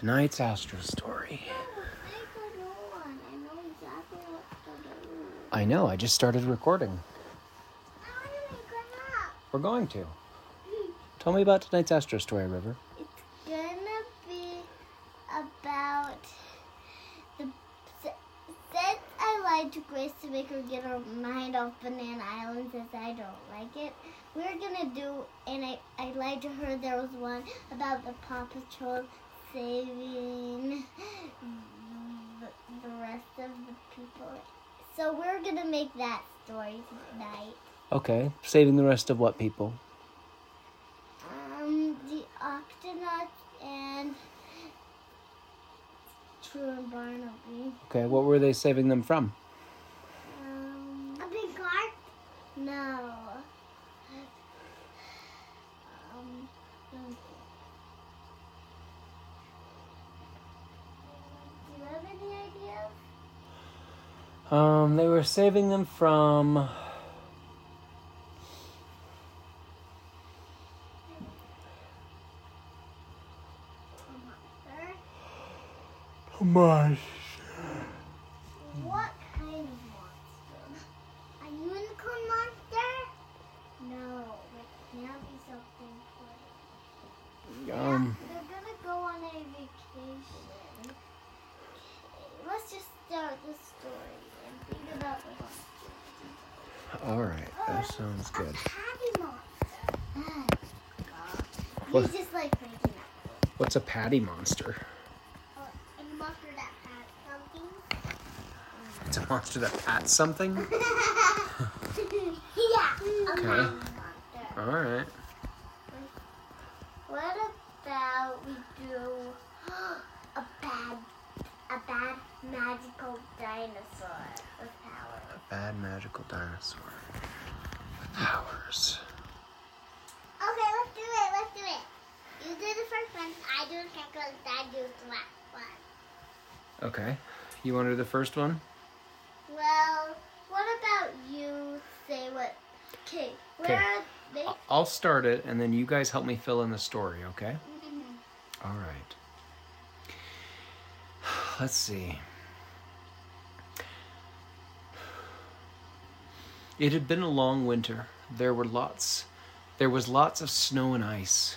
Tonight's Astro story. I know, I just started recording. We're going to. Tell me about tonight's Astro story, River. It's gonna be about the. Since I lied to Grace to make her get her mind off Banana Island, since I don't like it, we're gonna do. And I, I lied to her. There was one about the Paw Patrol saving the, the rest of the people. So we're gonna make that story tonight. Okay, saving the rest of what people? Um, the Octonauts and True and Barnaby. Okay, what were they saving them from? Um, a big car? No. Um, let me see. Do you have any ideas? Um, they were saving them from. A monster? My. What kind of monster? A unicorn monster? No, it can't be something funny. Um, They're gonna go on a vacation. Okay, let's just start the story and think about the monster. alright, that sounds good. A patty monster. Oh, God. What? He's just like freaking out. What's a patty monster? Uh, oh, a monster that had something. It's a monster that pats something? yeah, Okay. Alright. What about we do a bad, a bad magical dinosaur with power? A bad magical dinosaur. With powers. Okay, let's do it. Let's do it. You do the first one. I do the second one. Dad do the last one. Okay. You want to do the first one? Well, what about you say what? Okay, where Okay. are they? I'll start it and then you guys help me fill in the story, okay? Mm-hmm. All right. Let's see. It had been a long winter. There were lots there was lots of snow and ice.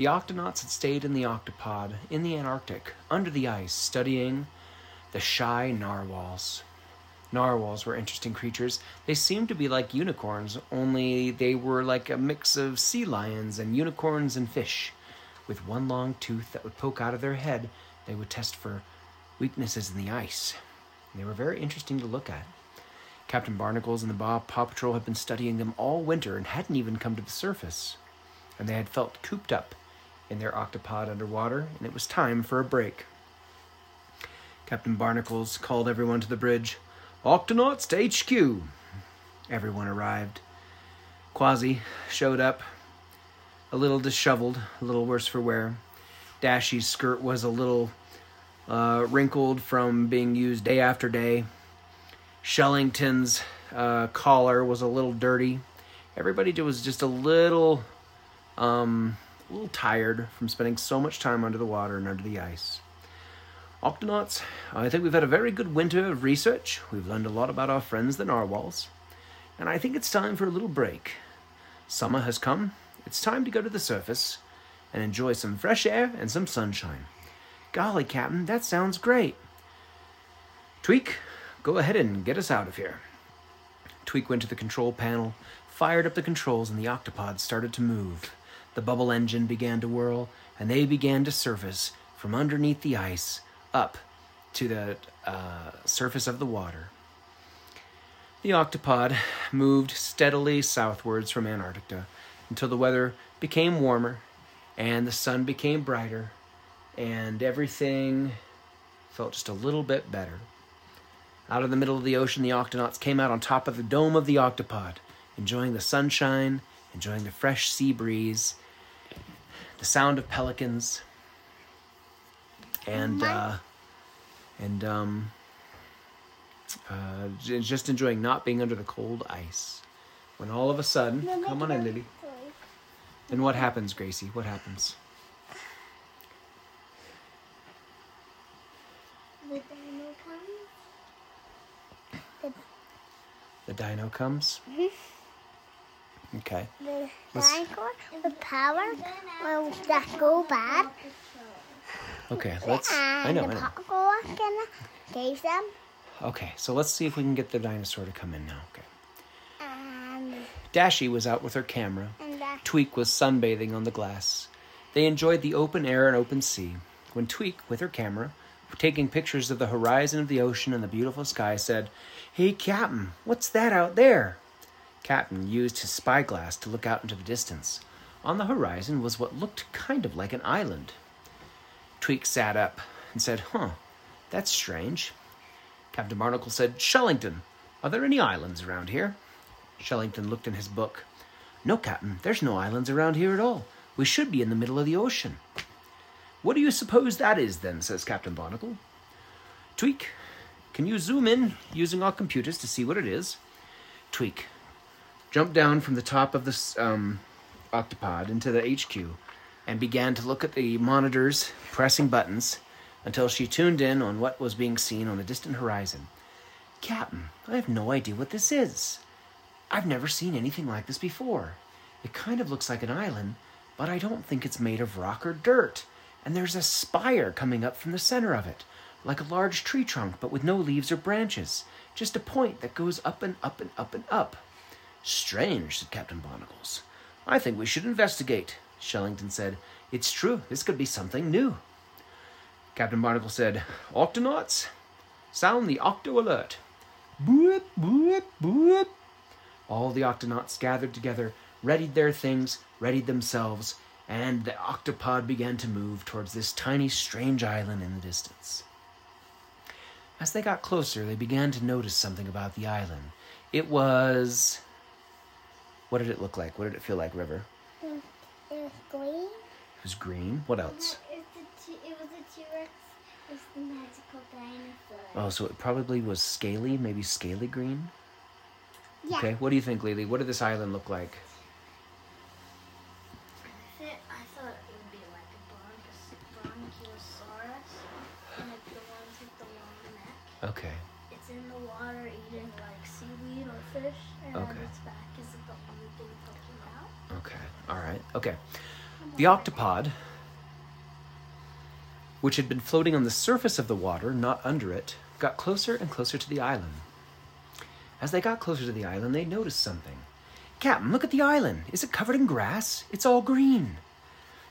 The octonauts had stayed in the octopod in the Antarctic, under the ice, studying the shy narwhals. Narwhals were interesting creatures. They seemed to be like unicorns, only they were like a mix of sea lions and unicorns and fish. With one long tooth that would poke out of their head, they would test for weaknesses in the ice. They were very interesting to look at. Captain Barnacles and the Bob Paw Patrol had been studying them all winter and hadn't even come to the surface. And they had felt cooped up in their octopod underwater, and it was time for a break. Captain Barnacles called everyone to the bridge. Octonauts to HQ. Everyone arrived. Kwazii showed up, a little disheveled, a little worse for wear. Dashi's skirt was a little uh, wrinkled from being used day after day. Shellington's uh, collar was a little dirty. Everybody was just a little, um, a little tired from spending so much time under the water and under the ice. Octonauts, I think we've had a very good winter of research. We've learned a lot about our friends, the narwhals. And I think it's time for a little break. Summer has come. It's time to go to the surface and enjoy some fresh air and some sunshine. Golly, Captain, that sounds great. Tweak, go ahead and get us out of here. Tweak went to the control panel, fired up the controls, and the octopod started to move. The bubble engine began to whirl, and they began to surface from underneath the ice up to the uh, surface of the water. The octopod moved steadily southwards from Antarctica until the weather became warmer and the sun became brighter and everything felt just a little bit better. Out of the middle of the ocean, the octonauts came out on top of the dome of the octopod, enjoying the sunshine, enjoying the fresh sea breeze, the sound of pelicans, and uh, and um, uh, just enjoying not being under the cold ice. When all of a sudden, come on in, Lily. And what happens, Gracie? What happens? The dino comes. The dino comes. Mm-hmm. Okay. The dinosaur with power will that go bad. Okay. Let's. and I know. the I know. popcorn gonna gave them. Okay. So let's see if we can get the dinosaur to come in now. Okay. And, Dashi was out with her camera. and Tweak was sunbathing on the glass. They enjoyed the open air and open sea. When Tweak, with her camera, taking pictures of the horizon of the ocean and the beautiful sky, said, Hey, Captain, what's that out there? Captain used his spyglass to look out into the distance. On the horizon was what looked kind of like an island. Tweak sat up and said, Huh, that's strange. Captain Barnacle said, Shellington, are there any islands around here? Shellington looked in his book. No, Captain, there's no islands around here at all. We should be in the middle of the ocean. What do you suppose that is, then? says Captain Barnacle. Tweak, can you zoom in using our computers to see what it is? Tweak jumped down from the top of the um, octopod into the HQ and began to look at the monitors, pressing buttons, until she tuned in on what was being seen on the distant horizon. Captain, I have no idea what this is. I've never seen anything like this before. It kind of looks like an island, but I don't think it's made of rock or dirt. And there's a spire coming up from the center of it, like a large tree trunk, but with no leaves or branches. Just a point that goes up and up and up and up. Strange, said Captain Barnacles. I think we should investigate. Shellington said, It's true, this could be something new. Captain Barnacle said, Octonauts, sound the octo alert. Boop, boop, boop. All the octonauts gathered together, readied their things, readied themselves, and the octopod began to move towards this tiny, strange island in the distance. As they got closer, they began to notice something about the island. It was. What did it look like? What did it feel like, River? it was green. It was green. What else? It's the T- it was a T-Rex. It's the magical dinosaur. Oh, so it probably was scaly, maybe scaly green. Yeah. Okay, what do you think, Lily? What did this island look like? I thought it would be like a bronchos- bronchiosaurus, and it's the ones with the long neck. Okay. It's in the water eating like seaweed or fish, and Okay. then its back is the only thing poking out. Okay. All right. Okay. The octopod, which had been floating on the surface of the water, not under it, got closer and closer to the island. As they got closer to the island, they noticed something. Captain, look at the island. Is it covered in grass? It's all green.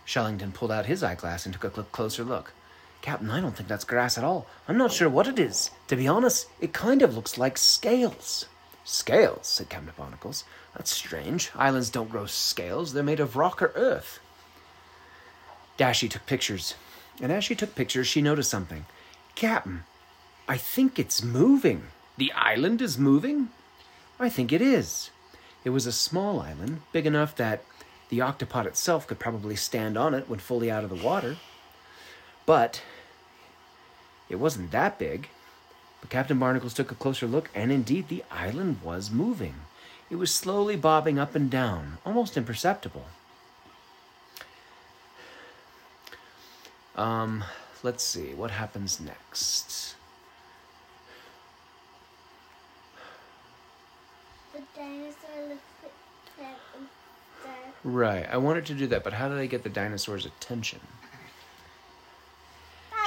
Shellington pulled out his eyeglass and took a closer look. Captain, I don't think that's grass at all. I'm not sure what it is. To be honest, it kind of looks like scales. Scales, said Captain Barnacles. That's strange. Islands don't grow scales. They're made of rock or earth. Dashi took pictures. And as she took pictures, she noticed something. Captain, I think it's moving. The island is moving? I think it is. It was a small island, big enough that the octopod itself could probably stand on it when fully out of the water. But it wasn't that big. But Captain Barnacles took a closer look, and indeed the island was moving. It was slowly bobbing up and down, almost imperceptible. Um, let's see, what happens next? The dinosaur looks like that. that Right, I wanted to do that, but how did I get the dinosaur's attention?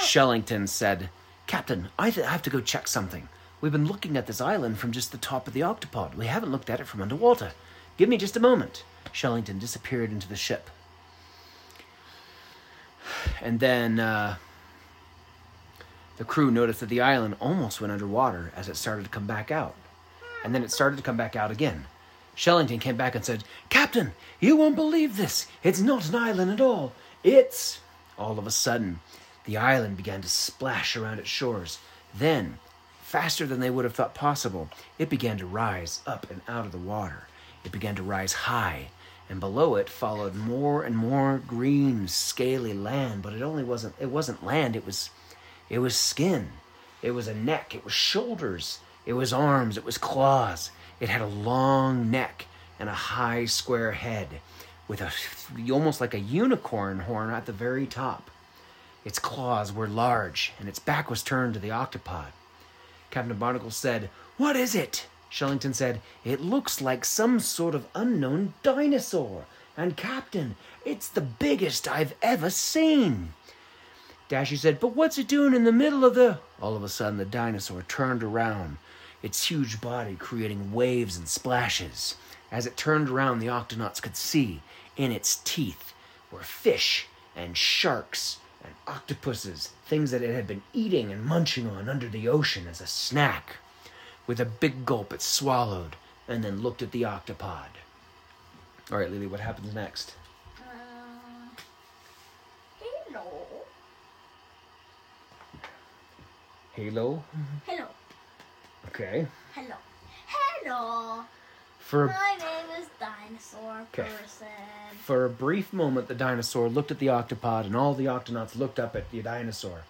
Shellington said, Captain, I have to go check something. We've been looking at this island from just the top of the octopod. We haven't looked at it from underwater. Give me just a moment. Shellington disappeared into the ship. And then uh, the crew noticed that the island almost went underwater as it started to come back out. And then it started to come back out again. Shellington came back and said, Captain, you won't believe this. It's not an island at all. It's. All of a sudden, the island began to splash around its shores. Then, faster than they would have thought possible, it began to rise up and out of the water. It began to rise high, and below it followed more and more green, scaly land. But it only wasn't. It wasn't land. It was. It was skin. It was a neck. It was shoulders. It was arms. It was claws. It had a long neck and a high square head with a almost like a unicorn horn at the very top. Its claws were large and its back was turned to the octopod. Captain Barnacle said, What is it? Shellington said, It looks like some sort of unknown dinosaur. And, Captain, it's the biggest I've ever seen. Dashi said, But what's it doing in the middle of the. All of a sudden, the dinosaur turned around, its huge body creating waves and splashes. As it turned around, the Octonauts could see in its teeth were fish and sharks and octopuses, things that it had been eating and munching on under the ocean as a snack. With a big gulp, it swallowed and then looked at the octopod. All right, Lily, what happens next? Uh, hello. Halo. Hello. Okay. Hello. Hello. For My name is Dinosaur Okay. Person. For a brief moment, the dinosaur looked at the octopod, and all the octonauts looked up at the dinosaur.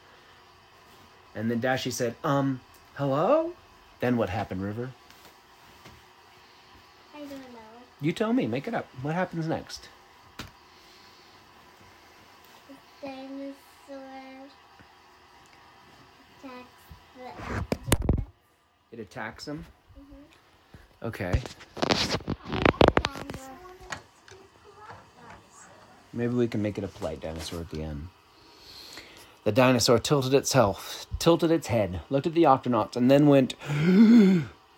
And then Dashi said, Um, hello? Then what happened, River? I don't know. You tell me, make it up. What happens next? The dinosaur attacks the It attacks him? Mm-hmm. Okay. Maybe we can make it a polite dinosaur at the end. The dinosaur tilted itself, tilted its head, looked at the octonauts, and then went,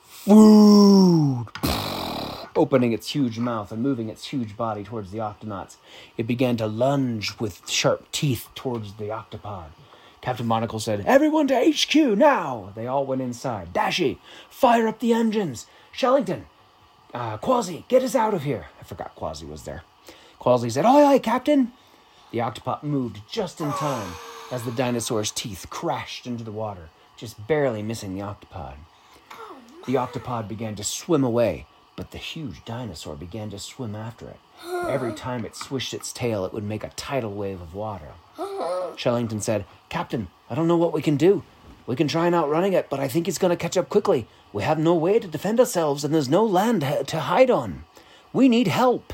Food! Opening its huge mouth and moving its huge body towards the octonauts, it began to lunge with sharp teeth towards the octopod. Captain Monocle said, Everyone to HQ now! They all went inside. Dashi, fire up the engines! Shellington, uh, Kwazii, get us out of here. I forgot Kwazii was there. Kwazii said, Aye, aye, Captain. The octopod moved just in time as the dinosaur's teeth crashed into the water, just barely missing the octopod. The octopod began to swim away, but the huge dinosaur began to swim after it. Every time it swished its tail, it would make a tidal wave of water. Shellington said, Captain, I don't know what we can do. We can try and outrunning it, but I think it's going to catch up quickly. We have no way to defend ourselves, and there's no land to hide on. We need help.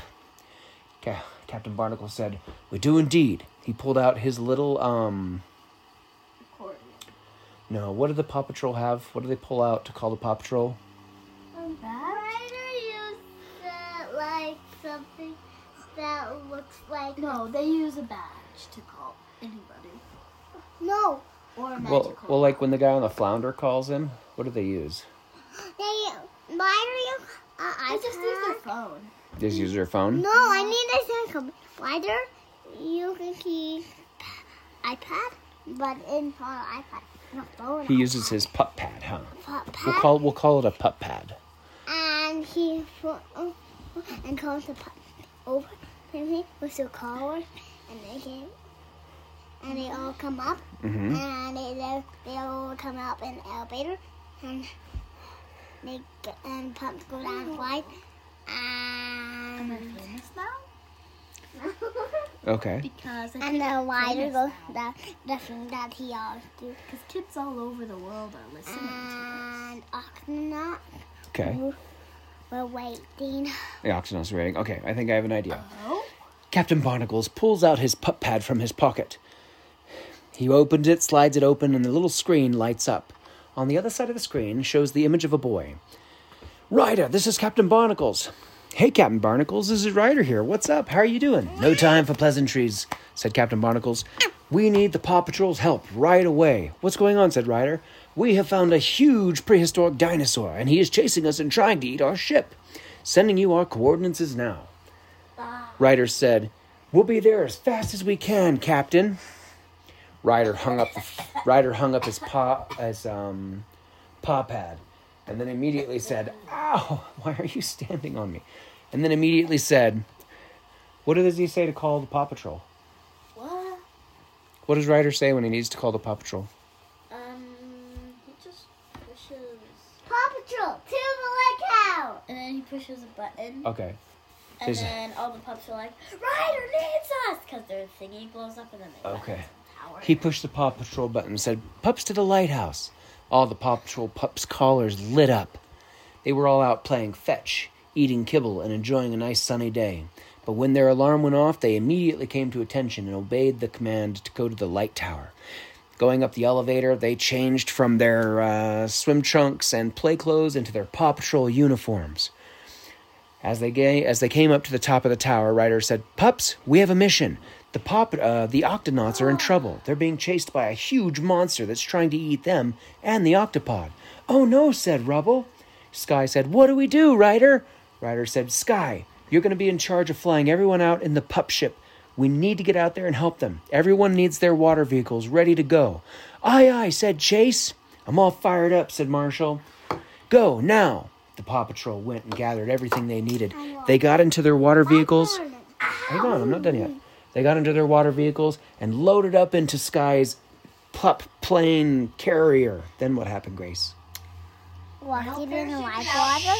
Ca- Captain Barnacle said, We do indeed. He pulled out his little, um, accordion. no, what did the Paw Patrol have? What do they pull out to call the Paw Patrol? Ryder used uh, like something that looks like No, they use a badge to call anybody. no. Or a magical. Well, well, like when the guy on the flounder calls him, what do they use? They Ryder used uh, They just use their phone. Just use their phone? No, I need a second. Ryder, you can keep iPad, but in for iPad, not phone. He uses his pup pad, huh? iPad. We'll call we'll call it a pup pad. and he and calls the pu- over to me with the collar, and they came, and they all come up, Mm-hmm. and they they they all come up in the elevator, and they and pumps go down flight, Am I and famous now? Okay. Because and think the I'm rider famous goes the the thing that he always do, Because kids all over the world are listening to this. and Octonaut Okay. we're waiting. The Octonauts rating. Okay, I think I have an idea. Oh? Captain Barnacles pulls out his pup pad from his pocket. He opens it, slides it open, and the little screen lights up. On the other side of the screen shows the image of a boy. Ryder, this is Captain Barnacles. Hey, Captain Barnacles, this is Ryder here. What's up? How are you doing? No time for pleasantries, said Captain Barnacles. We need the Paw Patrol's help right away. What's going on? said Ryder. We have found a huge prehistoric dinosaur, and he is chasing us and trying to eat our ship. Sending you our coordinates now. Ryder said, We'll be there as fast as we can, Captain. Ryder hung up the Ryder hung up his paw as um paw pad and then immediately said, Ow, why are you standing on me? And then immediately said, What does he say to call the Paw Patrol? What? What does Ryder say when he needs to call the Paw Patrol? Um, he just pushes. Paw Patrol to the lookout. And then he pushes a button. Okay. and His- then all the pups are like, Ryder needs us! Because their thingy blows up and then they Okay. land on. He pushed the Paw Patrol button and said, Pups to the lighthouse. All the Paw Patrol pups' collars lit up. They were all out playing fetch, eating kibble, and enjoying a nice sunny day. But when their alarm went off, they immediately came to attention and obeyed the command to go to the light tower. Going up the elevator, they changed from their uh, swim trunks and play clothes into their Paw Patrol uniforms. As they as they came up to the top of the tower, Ryder said, "Pups, we have a mission. The pop uh, the octonauts are in trouble. They're being chased by a huge monster that's trying to eat them and the octopod." "Oh no," said Rubble. Skye said, "What do we do, Ryder?" Ryder said, "Skye, you're going to be in charge of flying everyone out in the pup ship. We need to get out there and help them. Everyone needs their water vehicles ready to go." "Aye, aye," said Chase. "I'm all fired up," said Marshall. Go now. The Paw Patrol went and gathered everything they needed. They got into their water vehicles. Hang on, I'm not done yet. They got into their water vehicles and loaded up into Skye's pup plane carrier. Then what happened, Grace? Walkie didn't like water.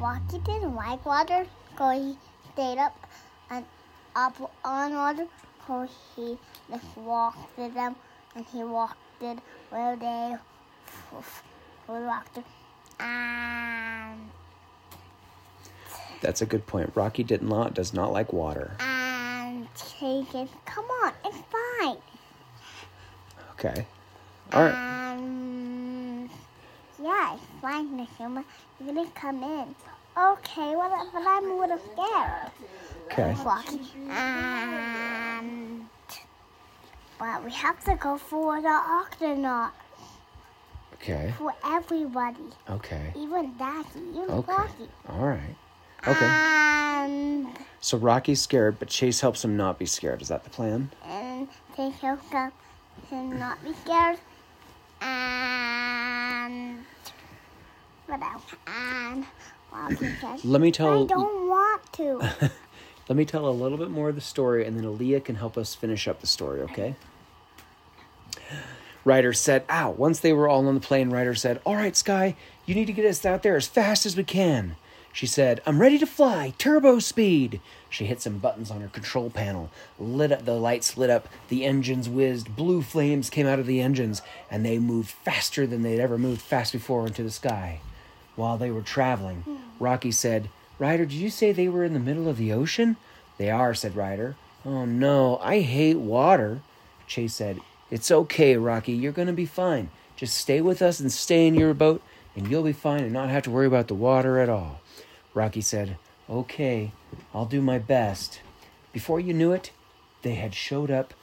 Walkie didn't like water, so he stayed up and up on water. So he just walked with them, and he walked it where they walked it. And That's a good point. Rocky did not does not like water. and he said, "Come on, it's fine." Okay. All right. Um, yeah, it's fine, Miss. You're gonna come in. Okay, well, but I'm a little scared. Okay. Walking. And well, we have to go for the octonaut Okay. for everybody, Okay. even Daddy, even Okay. Rocky. All right. Okay. And So Rocky's scared, but Chase helps him not be scared. Is that the plan? and Chase helps him not be scared. And what else? And Rocky says, Let me I don't want to. Let me tell a little bit more of the story, and then Aaliyah can help us finish up the story, okay? Ryder said, Ow. Once they were all on the plane, Ryder said, All right, Skye, you need to get us out there as fast as we can. She said, I'm ready to fly, turbo speed. She hit some buttons on her control panel. Lit up, the lights lit up, the engines whizzed, blue flames came out of the engines, and they moved faster than they'd ever moved fast before into the sky. While they were traveling, Rocky said, Ryder, did you say they were in the middle of the ocean? They are, said Ryder. Oh no, I hate water. Chase said, It's okay, Rocky, you're gonna be fine. Just stay with us and stay in your boat, and you'll be fine and not have to worry about the water at all. Rocky said, Okay, I'll do my best. Before you knew it, they had showed up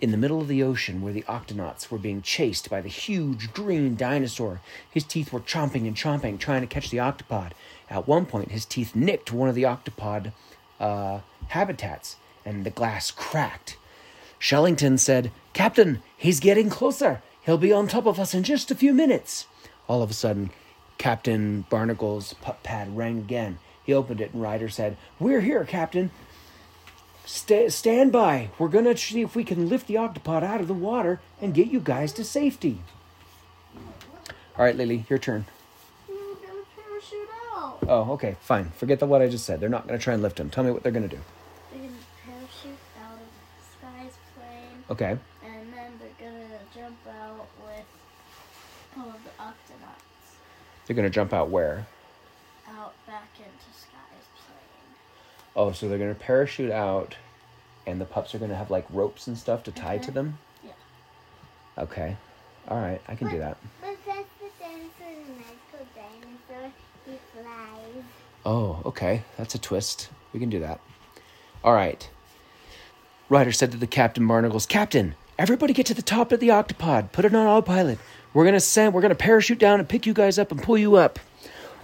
in the middle of the ocean where the octonauts were being chased by the huge green dinosaur. His teeth were chomping and chomping, trying to catch the octopod. At one point, his teeth nicked one of the octopod uh, habitats, and the glass cracked. Shellington said, Captain, he's getting closer. He'll be on top of us in just a few minutes. All of a sudden, Captain Barnacle's pup pad rang again. He opened it, and Ryder said, We're here, Captain. Sta stand by. We're going to see if we can lift the octopod out of the water and get you guys to safety. All right, Lily, your turn. You're gonna parachute out. Oh, okay, fine. Forget the what I just said. They're not going to try and lift him. Tell me what they're going to do. They're gonna parachute out of the Skye's plane, Okay. and then they're gonna jump out with all of the octonauts They're going to jump out where? out back into Skye's plane. Oh, so they're going to parachute out, and the pups are going to have like ropes and stuff to tie to Mhm. them? Yeah. Okay. All right, I can do that. But that's the dinosaur, the magical dinosaur. He flies. Oh, okay. That's a twist. We can do that. All right. Ryder said to the Captain Barnacles, Captain, everybody get to the top of the octopod. Put it on autopilot. We're gonna send. We're gonna parachute down and pick you guys up and pull you up.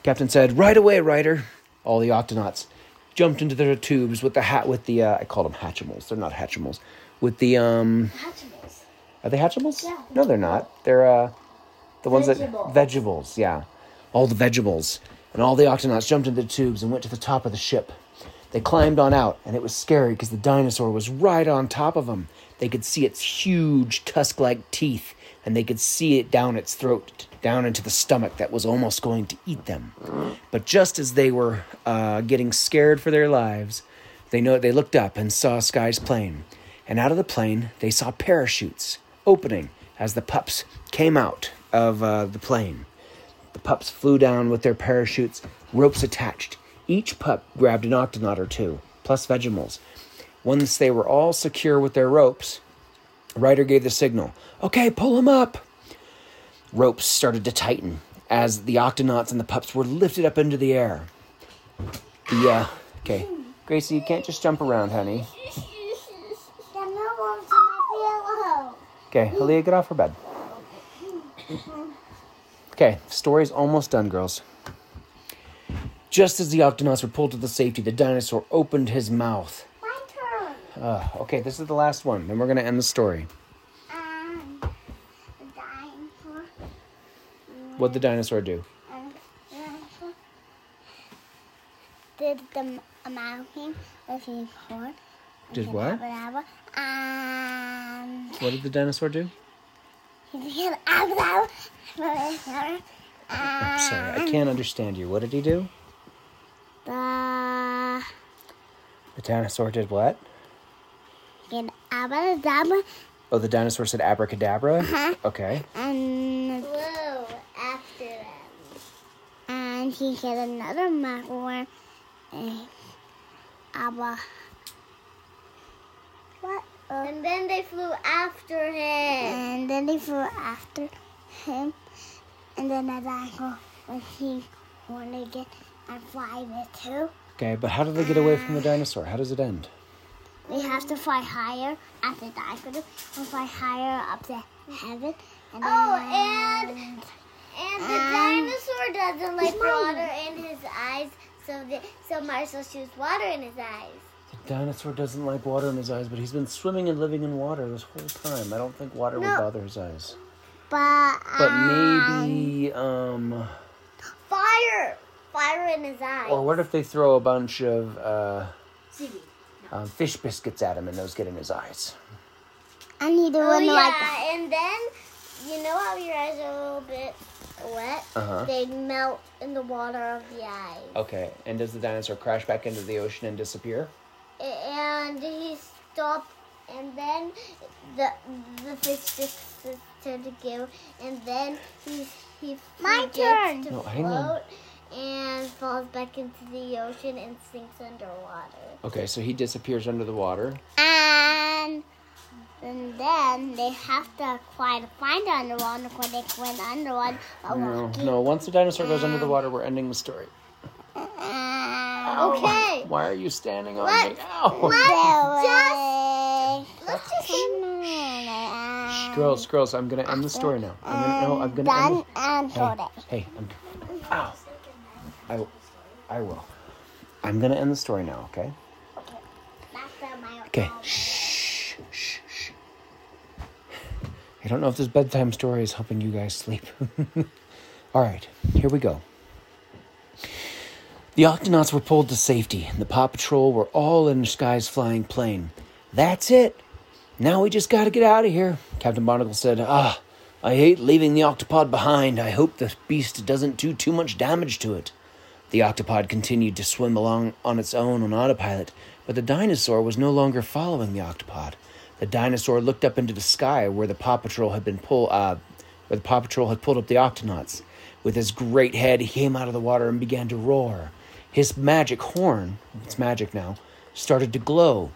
Captain said, "Right away, Ryder." All the octonauts jumped into their tubes with the hat with the. Uh, I call them hatchimals. They're not hatchimals. With the um, Hatchimals. are they hatchimals? Yeah. No, they're not. They're uh, the ones Vegetables. that vegetables. Yeah, all the vegetables, and all the octonauts jumped into the tubes and went to the top of the ship. They climbed on out, and it was scary because the dinosaur was right on top of them. They could see its huge tusk-like teeth, and they could see it down its throat, down into the stomach that was almost going to eat them. But just as they were uh, getting scared for their lives, they know they looked up and saw Skye's plane, and out of the plane they saw parachutes opening as the pups came out of uh, the plane. The pups flew down with their parachutes, ropes attached. Each pup grabbed an octonaut or two, plus Vegimals. Once they were all secure with their ropes, Ryder gave the signal. Okay, pull him up. Ropes started to tighten as the octonauts and the pups were lifted up into the air. The, uh, okay. Gracie, you can't just jump around, honey. The no one's in my pillow. Okay, Aaliyah, get off her bed. Okay, story's almost done, girls. Just as the octonauts were pulled to the safety, the dinosaur opened his mouth. Uh, okay, this is the last one. Then we're gonna end the story. Um, the dinosaur. What'd the dinosaur do? Um, dinosaur did the mountain with his horn. Did what? Um, What did the dinosaur do? he did abba I'm sorry, I can't understand you. What did he do? The The dinosaur did what? Did abba dabba Oh, the dinosaur said abracadabra? Uh-huh. Okay. and Blue after them. and he hit another macaron and abba. What? Uh, And then they flew after him. and then they flew after him, and then the dinosaur when he wanted to get and fly it too. Okay, but how do they get away from the dinosaur? How does it end? We have to fly higher at the dinosaur and fly higher up to heaven. And Oh, then- and and the Um, dinosaur doesn't like mine. water in his eyes, so the, so Marshall shoots water in his eyes. The dinosaur doesn't like water in his eyes, but he's been swimming and living in water this whole time. I don't think water would bother his eyes. but But um, maybe, um, Fire, fire in his eyes. Well, what if they throw a bunch of uh, Seaweed. Um, fish biscuits at him and those get in his eyes? I need to Oh run yeah, like that. and then you know how your eyes are a little bit wet? Uh-huh. They melt in the water of the eyes. Okay, and does the dinosaur crash back into the ocean and disappear? and he stopped and then the the fish just started to go and then he he My forgets turn. to No, hang on. float and falls back into the ocean and sinks underwater. Okay, so he disappears under the water. And and then they have to try to find the underwater because they went underwater No, no. Once the dinosaur goes under the water, we're ending the story. Okay. Why are you standing on What? me? Ow! Let's just let's just Shh, girls, girls, I'm gonna end the story now. I'm gonna, no, I'm gonna done end the, hey, it. hey, I'm, ow. I, I will. I'm gonna end the story now, okay? Okay. Shh, shh, shh. I don't know if this bedtime story is helping you guys sleep. All right, here we go. The Octonauts were pulled to safety, and the Paw Patrol were all in the sky's flying plane. That's it. Now we just gotta get out of here. Captain Barnacle said, Ah, I hate leaving the octopod behind. I hope the beast doesn't do too much damage to it. The octopod continued to swim along on its own on autopilot, but the dinosaur was no longer following the octopod. The dinosaur looked up into the sky where the Paw Patrol had been pull, uh, where the Paw Patrol had pulled up the octonauts. With his great head, he came out of the water and began to roar. His magic horn, it's magic now, started to glow.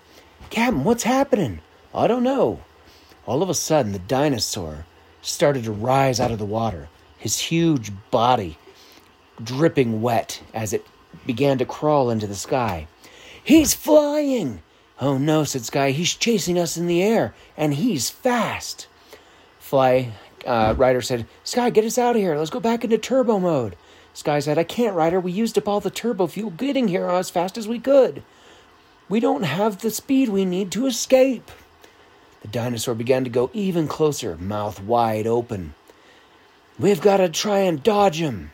Captain, what's happening? I don't know. All of a sudden, the dinosaur started to rise out of the water, his huge body dripping wet as it began to crawl into the sky. He's flying! Oh no, said Skye, he's chasing us in the air, and he's fast. Fly, uh, Ryder said, Skye, get us out of here. Let's go back into turbo mode. Skye said, I can't, Ryder. We used up all the turbo fuel getting here as fast as we could. We don't have the speed we need to escape. The dinosaur began to go even closer, mouth wide open. We've got to try and dodge him.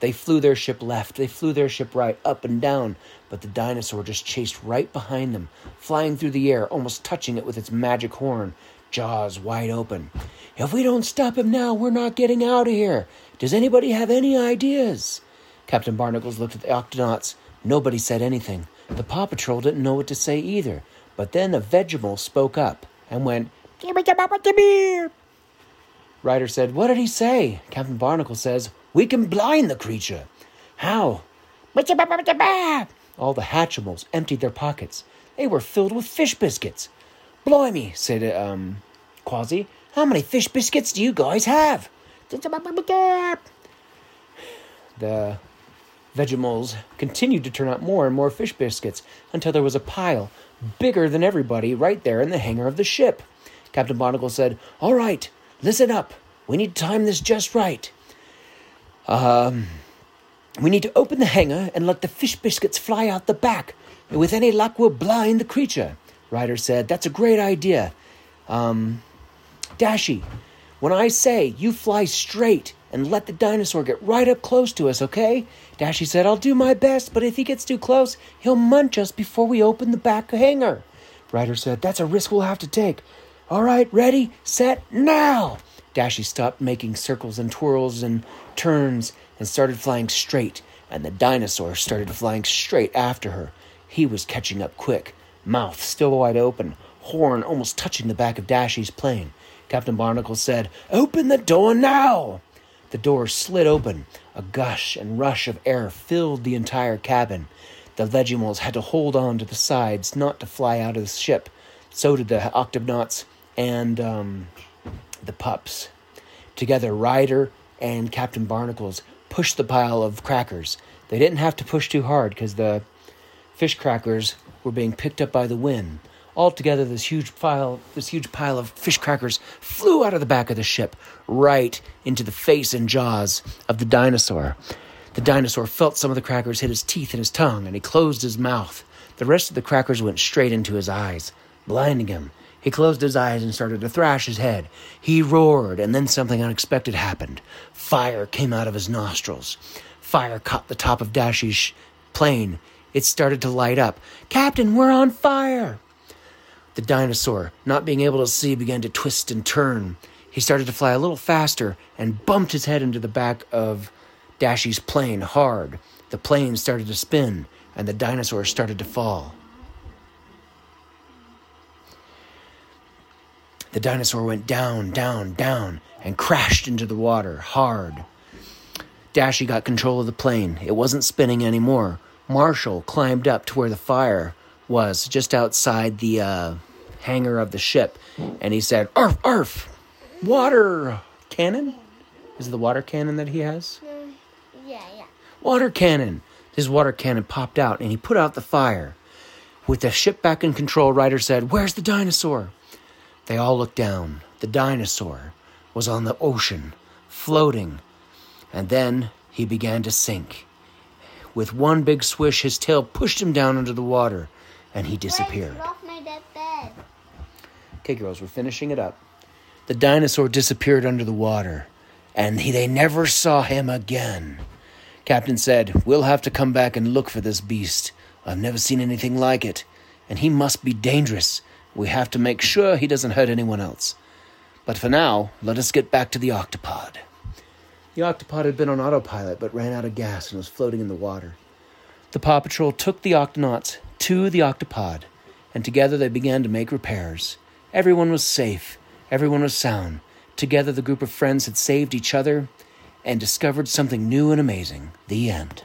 They flew their ship left, they flew their ship right, up and down, but the dinosaur just chased right behind them, flying through the air, almost touching it with its magic horn, jaws wide open. If we don't stop him now, we're not getting out of here. Does anybody have any ideas? Captain Barnacles looked at the Octonauts. Nobody said anything. The Paw Patrol didn't know what to say either. But then a Vegetable spoke up and went. Ryder said, What did he say? Captain Barnacle says, We can blind the creature. How? All the Hatchimals emptied their pockets. They were filled with fish biscuits. Blimey, said um, Kwazii. How many fish biscuits do you guys have? The Vegimals continued to turn out more and more fish biscuits until there was a pile bigger than everybody right there in the hangar of the ship. Captain Barnacle said, All right, listen up. We need to time this just right. Um, we need to open the hangar and let the fish biscuits fly out the back. And with any luck, we'll blind the creature. Ryder said, That's a great idea. Um, Dashi, when I say you fly straight and let the dinosaur get right up close to us, okay? Dashi said, I'll do my best, but if he gets too close, he'll munch us before we open the back hangar. Ryder said, That's a risk we'll have to take. All right, ready, set, now! Dashi stopped making circles and twirls and turns and started flying straight, and the dinosaur started flying straight after her. He was catching up quick, mouth still wide open, horn almost touching the back of Dashi's plane. Captain Barnacle said, Open the door now! The door slid open. A gush and rush of air filled the entire cabin. The Vegimals had to hold on to the sides not to fly out of the ship. So did the Octonauts and um, the pups. Together, Ryder and Captain Barnacles pushed the pile of crackers. They didn't have to push too hard because the fish crackers were being picked up by the wind. Altogether, this huge pile, this huge pile of fish crackers flew out of the back of the ship, right into the face and jaws of the dinosaur. The dinosaur felt some of the crackers hit his teeth and his tongue, and he closed his mouth. The rest of the crackers went straight into his eyes, blinding him. He closed his eyes and started to thrash his head. He roared, and then something unexpected happened. Fire came out of his nostrils. Fire caught the top of Dashi's plane. It started to light up. Captain, we're on fire! The dinosaur, not being able to see, began to twist and turn. He started to fly a little faster and bumped his head into the back of Dashi's plane hard. The plane started to spin, and the dinosaur started to fall. The dinosaur went down, down, down, and crashed into the water hard. Dashi got control of the plane. It wasn't spinning anymore. Marshall climbed up to where the fire was, just outside the uh, hangar of the ship, and he said, "Arf, arf, water cannon." Is it the water cannon that he has? Yeah, yeah. Water cannon. His water cannon popped out, and he put out the fire. With the ship back in control, Ryder said, "Where's the dinosaur?" They all looked down. The dinosaur was on the ocean, floating, and then he began to sink. With one big swish, his tail pushed him down into the water, and he disappeared. Wait, off my dead bed. Okay, girls, we're finishing it up. The dinosaur disappeared under the water, and he, they never saw him again. Captain said, We'll have to come back and look for this beast. I've never seen anything like it, and he must be dangerous. We have to make sure he doesn't hurt anyone else. But for now, let us get back to the octopod. The octopod had been on autopilot but ran out of gas and was floating in the water. The Paw Patrol took the Octonauts to the octopod, and together they began to make repairs. Everyone was safe, everyone was sound. Together, the group of friends had saved each other and discovered something new and amazing. The end.